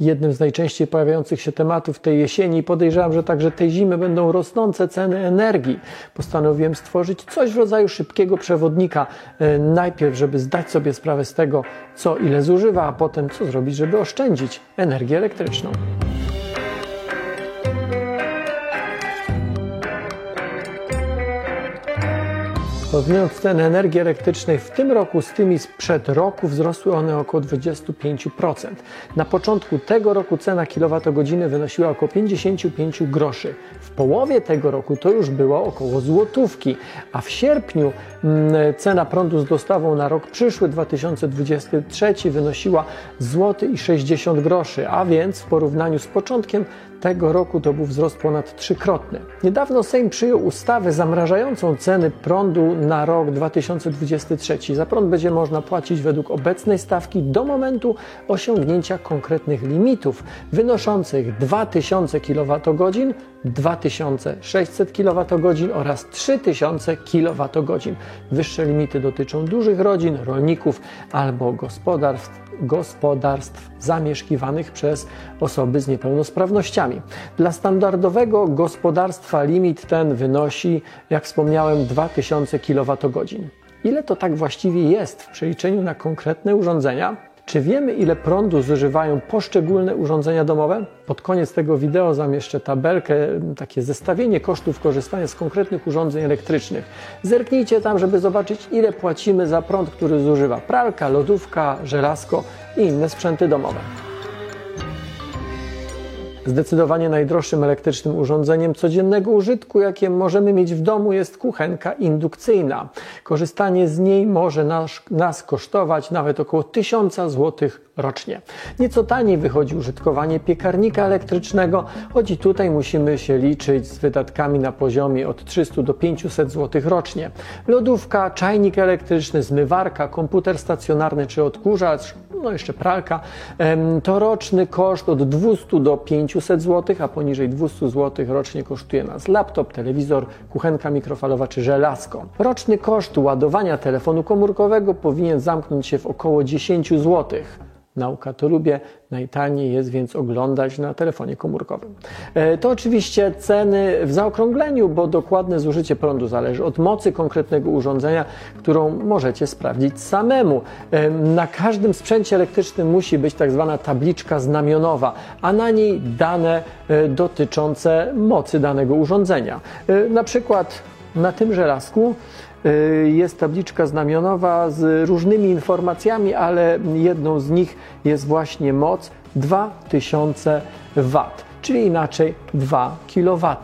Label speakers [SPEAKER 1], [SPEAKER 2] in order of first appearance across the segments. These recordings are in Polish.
[SPEAKER 1] jednym z najczęściej pojawiających się tematów tej jesieni. Podejrzewam, że także tej zimy będą rosnące ceny energii. Postanowiłem stworzyć coś w rodzaju szybkiego przewodnika. E, najpierw, żeby zdać sobie sprawę z tego, co ile zużywa, a potem co zrobić, żeby oszczędzić energię elektryczną. Porównując ceny energii elektrycznej w tym roku z tymi sprzed roku, wzrosły one około 25%. Na początku tego roku cena kilowatogodziny wynosiła około 55 groszy. W połowie tego roku to już było około złotówki, a w sierpniu mm, cena prądu z dostawą na rok przyszły 2023 wynosiła złoty i 60 groszy, a więc w porównaniu z początkiem tego roku to był wzrost ponad trzykrotny. Niedawno Sejm przyjął ustawę zamrażającą ceny prądu na rok 2023. Za prąd będzie można płacić według obecnej stawki do momentu osiągnięcia konkretnych limitów wynoszących 2000 kWh, 2600 kWh oraz 3000 kWh. Wyższe limity dotyczą dużych rodzin, rolników albo gospodarstw, gospodarstw zamieszkiwanych przez osoby z niepełnosprawnościami. Dla standardowego gospodarstwa limit ten wynosi, jak wspomniałem, 2000 kWh. Ile to tak właściwie jest w przeliczeniu na konkretne urządzenia? Czy wiemy, ile prądu zużywają poszczególne urządzenia domowe? Pod koniec tego wideo zamieszczę tabelkę, takie zestawienie kosztów korzystania z konkretnych urządzeń elektrycznych. Zerknijcie tam, żeby zobaczyć, ile płacimy za prąd, który zużywa pralka, lodówka, żelazko i inne sprzęty domowe. Zdecydowanie najdroższym elektrycznym urządzeniem codziennego użytku, jakie możemy mieć w domu, jest kuchenka indukcyjna. Korzystanie z niej może nas, nas kosztować nawet około 1000 zł rocznie. Nieco taniej wychodzi użytkowanie piekarnika elektrycznego, choć i tutaj musimy się liczyć z wydatkami na poziomie od 300 do 500 zł rocznie. Lodówka, czajnik elektryczny, zmywarka, komputer stacjonarny czy odkurzacz, no jeszcze pralka, to roczny koszt od 200 do 500 zł, a poniżej 200 zł rocznie kosztuje nas laptop, telewizor, kuchenka mikrofalowa czy żelazko. Roczny koszt ładowania telefonu komórkowego powinien zamknąć się w około 10 zł. Nauka to lubię, najtaniej jest więc oglądać na telefonie komórkowym. E, to oczywiście ceny w zaokrągleniu, bo dokładne zużycie prądu zależy od mocy konkretnego urządzenia, którą możecie sprawdzić samemu. E, na każdym sprzęcie elektrycznym musi być tak zwana tabliczka znamionowa, a na niej dane e, dotyczące mocy danego urządzenia. Na przykład na tym żelazku jest tabliczka znamionowa z różnymi informacjami, ale jedną z nich jest właśnie moc 2000 W, czyli inaczej 2 kW.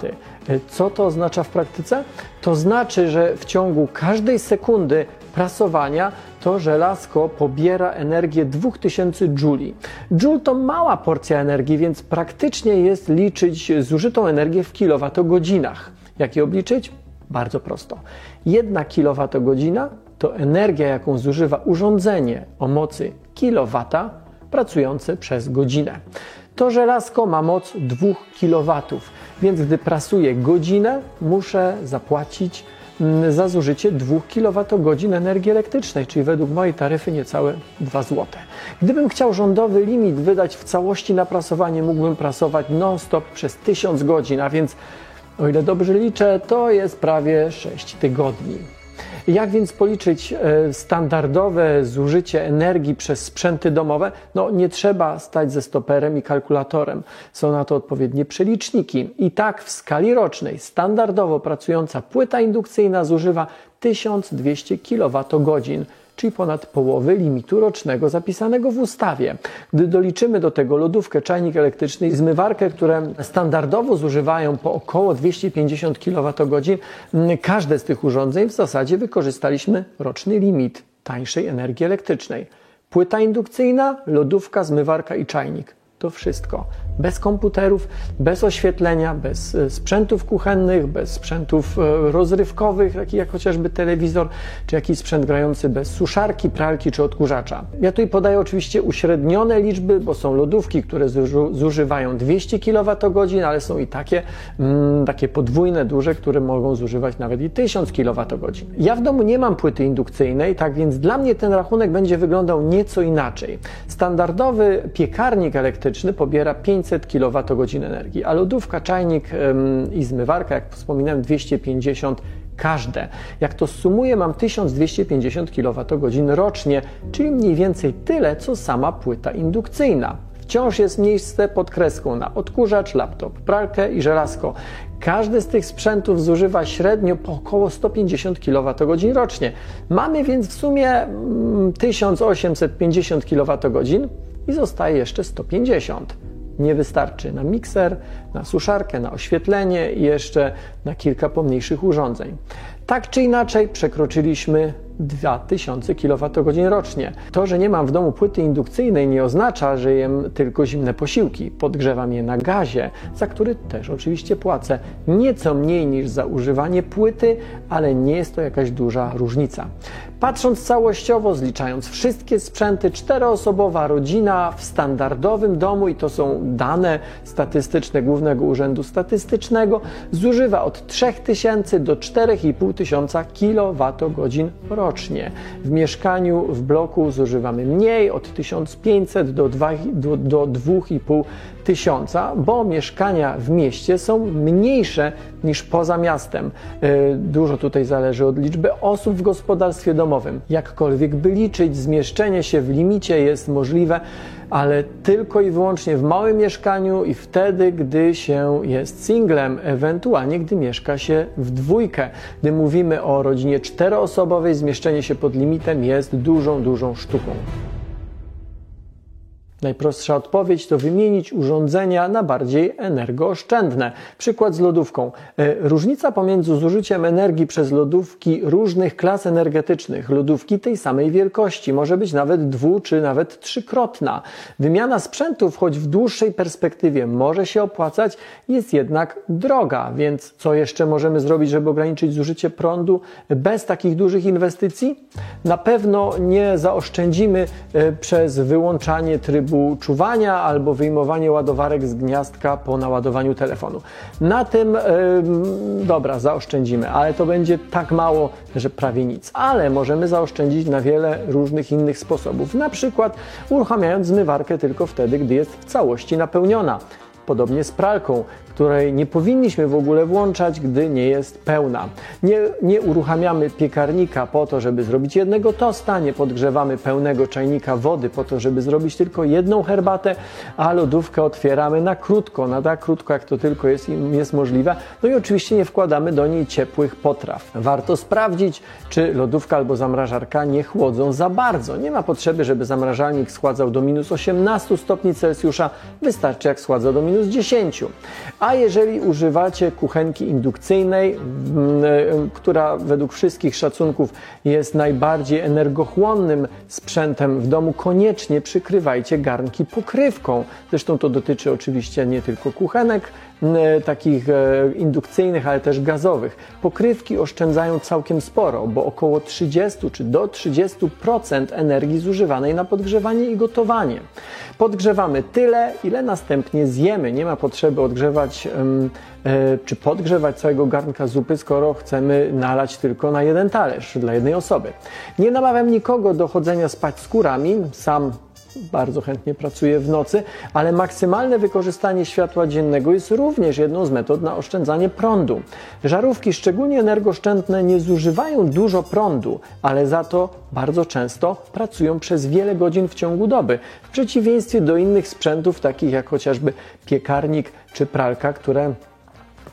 [SPEAKER 1] Y, co to oznacza w praktyce? To znaczy, że w ciągu każdej sekundy prasowania to żelazko pobiera energię 2000 jouli. Joule to mała porcja energii, więc praktycznie jest liczyć zużytą energię w kilowatogodzinach. Jak je obliczyć? Bardzo prosto. 1 kWh to energia, jaką zużywa urządzenie o mocy kilowata pracujące przez godzinę. To żelazko ma moc 2 kW, więc gdy pracuję godzinę, muszę zapłacić mm, za zużycie 2 kWh energii elektrycznej, czyli według mojej taryfy niecałe 2 zł. Gdybym chciał rządowy limit wydać w całości na prasowanie, mógłbym prasować non-stop przez 1000 godzin, a więc o ile dobrze liczę, to jest prawie 6 tygodni. Jak więc policzyć e, standardowe zużycie energii przez sprzęty domowe? No nie trzeba stać ze stoperem i kalkulatorem. Są na to odpowiednie przeliczniki. I tak w skali rocznej standardowo pracująca płyta indukcyjna zużywa 1200 kWh czyli ponad połowy limitu rocznego zapisanego w ustawie. Gdy doliczymy do tego lodówkę, czajnik elektryczny i zmywarkę, które standardowo zużywają po około 250 kWh, każde z tych urządzeń w zasadzie wykorzystaliśmy roczny limit tańszej energii elektrycznej. Płyta indukcyjna, lodówka, zmywarka i czajnik. To wszystko bez komputerów, bez oświetlenia, bez e, sprzętów kuchennych, bez sprzętów e, rozrywkowych, takich jak chociażby telewizor, czy jakiś sprzęt grający bez suszarki, pralki czy odkurzacza. Ja tutaj podaję oczywiście uśrednione liczby, bo są lodówki, które zużywają 200 kWh, ale są i takie, mm, takie podwójne, duże, które mogą zużywać nawet i 1000 kWh. Ja w domu nie mam płyty indukcyjnej, tak więc dla mnie ten rachunek będzie wyglądał nieco inaczej. Standardowy piekarnik elektryczny pobiera 500 kWh energii, a lodówka, czajnik i zmywarka, jak wspominałem, 250 każde. Jak to sumuję, mam 1250 kWh rocznie, czyli mniej więcej tyle, co sama płyta indukcyjna. Wciąż jest miejsce pod kreską na odkurzacz, laptop, pralkę i żelazko. Każdy z tych sprzętów zużywa średnio po około 150 kWh rocznie. Mamy więc w sumie 1850 kWh i zostaje jeszcze 150 nie wystarczy na mikser, na suszarkę, na oświetlenie i jeszcze na kilka pomniejszych urządzeń. Tak czy inaczej przekroczyliśmy 2000 kWh rocznie. To, że nie mam w domu płyty indukcyjnej nie oznacza, że jem tylko zimne posiłki. Podgrzewam je na gazie, za który też oczywiście płacę. Nieco mniej niż za używanie płyty, ale nie jest to jakaś duża różnica. Patrząc całościowo, zliczając wszystkie sprzęty, czteroosobowa rodzina w standardowym domu, i to są dane statystyczne Głównego Urzędu Statystycznego, zużywa od 3000 do 4500 kWh rocznie. W mieszkaniu, w bloku zużywamy mniej, od 1500 do, 2, do, do 2,5 tysiąca, bo mieszkania w mieście są mniejsze niż poza miastem. E, dużo tutaj zależy od liczby osób w gospodarstwie domowym. Jakkolwiek by liczyć, zmieszczenie się w limicie jest możliwe, ale tylko i wyłącznie w małym mieszkaniu i wtedy, gdy się jest singlem, ewentualnie gdy mieszka się w dwójkę. Gdy mówimy o rodzinie czteroosobowej, zmieszczenie się pod limitem jest dużą, dużą sztuką. Najprostsza odpowiedź to wymienić urządzenia na bardziej energooszczędne. Przykład z lodówką. E, różnica pomiędzy zużyciem energii przez lodówki różnych klas energetycznych, lodówki tej samej wielkości, może być nawet dwu czy nawet trzykrotna. Wymiana sprzętów, choć w dłuższej perspektywie może się opłacać, jest jednak droga. Więc co jeszcze możemy zrobić, żeby ograniczyć zużycie prądu bez takich dużych inwestycji? Na pewno nie zaoszczędzimy e, przez wyłączanie trybu trybu czuwania albo wyjmowanie ładowarek z gniazdka po naładowaniu telefonu. Na tym, yy, dobra, zaoszczędzimy, ale to będzie tak mało, że prawie nic. Ale możemy zaoszczędzić na wiele różnych innych sposobów. Na przykład uruchamiając zmywarkę tylko wtedy, gdy jest w całości napełniona. Podobnie z pralką, której nie powinniśmy w ogóle włączać, gdy nie jest pełna. Nie, nie uruchamiamy piekarnika po to, żeby zrobić jednego tosta, nie podgrzewamy pełnego czajnika wody po to, żeby zrobić tylko jedną herbatę, a lodówkę otwieramy na krótko, na tak krótko, jak to tylko jest, jest możliwe. No i oczywiście nie wkładamy do niej ciepłych potraw. Warto sprawdzić, czy lodówka albo zamrażarka nie chłodzą za bardzo. Nie ma potrzeby, żeby zamrażalnik schładzał do minus 18 stopni Celsjusza, wystarczy jak schładza do minus 10. A jeżeli używacie kuchenki indukcyjnej, mm, e, która według wszystkich szacunków jest najbardziej energochłonnym sprzętem w domu, koniecznie przykrywajcie garnki pokrywką. Zresztą to dotyczy oczywiście nie tylko kuchenek, takich e, indukcyjnych, ale też gazowych. Pokrywki oszczędzają całkiem sporo, bo około 30 czy do 30% energii zużywanej na podgrzewanie i gotowanie. Podgrzewamy tyle, ile następnie zjemy. Nie ma potrzeby odgrzewać e, czy podgrzewać całego garnka zupy, skoro chcemy nalać tylko na jeden talerz dla jednej osoby. Nie namawiam nikogo do chodzenia spać z kurami. Sam bardzo chętnie pracuję w nocy, ale maksymalne wykorzystanie światła dziennego jest również jedną z metod na oszczędzanie prądu. Żarówki, szczególnie energooszczędne, nie zużywają dużo prądu, ale za to bardzo często pracują przez wiele godzin w ciągu doby, w przeciwieństwie do innych sprzętów, takich jak chociażby piekarnik czy pralka, które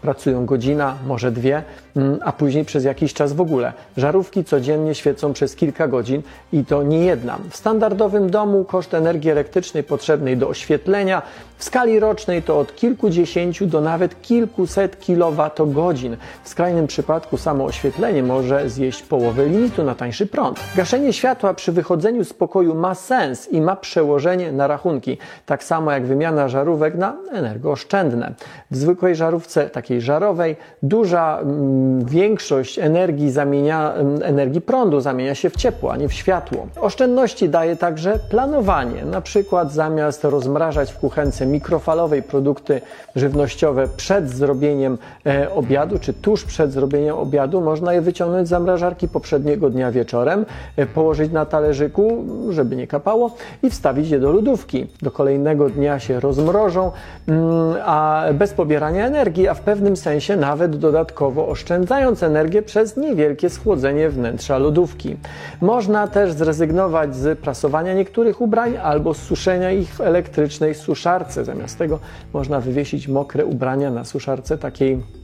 [SPEAKER 1] pracują godzina, może dwie, mm, a później przez jakiś czas w ogóle. Żarówki codziennie świecą przez kilka godzin i to nie jedna. W standardowym domu koszt energii elektrycznej potrzebnej do oświetlenia w skali rocznej to od kilkudziesięciu do nawet kilkuset kilowatogodzin. W skrajnym przypadku samo oświetlenie może zjeść połowę limitu na tańszy prąd. Gaszenie światła przy wychodzeniu z pokoju ma sens i ma przełożenie na rachunki, tak samo jak wymiana żarówek na energooszczędne. W zwykłej żarówce, takiej żarowej, duża mm, większość energii, zamienia, mm, energii prądu zamienia się w ciepło, a nie w światło. Oszczędności daje także planowanie. Na przykład zamiast rozmrażać w kuchence mikrofalowej produkty żywnościowe przed zrobieniem e, obiadu, czy tuż przed zrobieniem obiadu. Można je wyciągnąć z zamrażarki poprzedniego dnia wieczorem, e, położyć na talerzyku, żeby nie kapało i wstawić je do lodówki. Do kolejnego dnia się rozmrożą, mm, a bez pobierania energii, a w pewnym sensie nawet dodatkowo oszczędzając energię przez niewielkie schłodzenie wnętrza lodówki. Można też zrezygnować z prasowania niektórych ubrań albo suszenia ich w elektrycznej suszarce. Zamiast tego można wywiesić mokre ubrania na suszarce takiej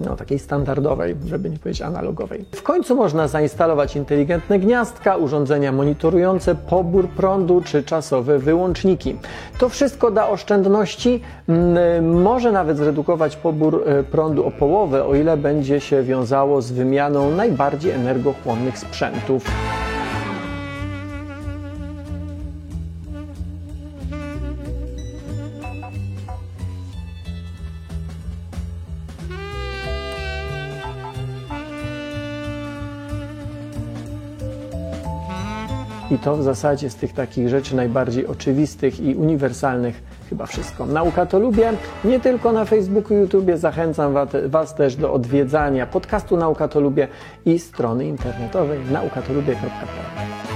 [SPEAKER 1] no, takiej standardowej, żeby nie powiedzieć analogowej. W końcu można zainstalować inteligentne gniazdka, urządzenia monitorujące pobór prądu czy czasowe wyłączniki. To wszystko da oszczędności, może nawet zredukować pobór e, prądu o połowę, o ile będzie się wiązało z wymianą najbardziej energochłonnych sprzętów. I to w zasadzie z tych takich rzeczy najbardziej oczywistych i uniwersalnych chyba wszystko. Nauka to lubię, nie tylko na Facebooku i. Zachęcam Was też do odwiedzania podcastu Nauka to lubię i strony internetowej naukatolubię.pl.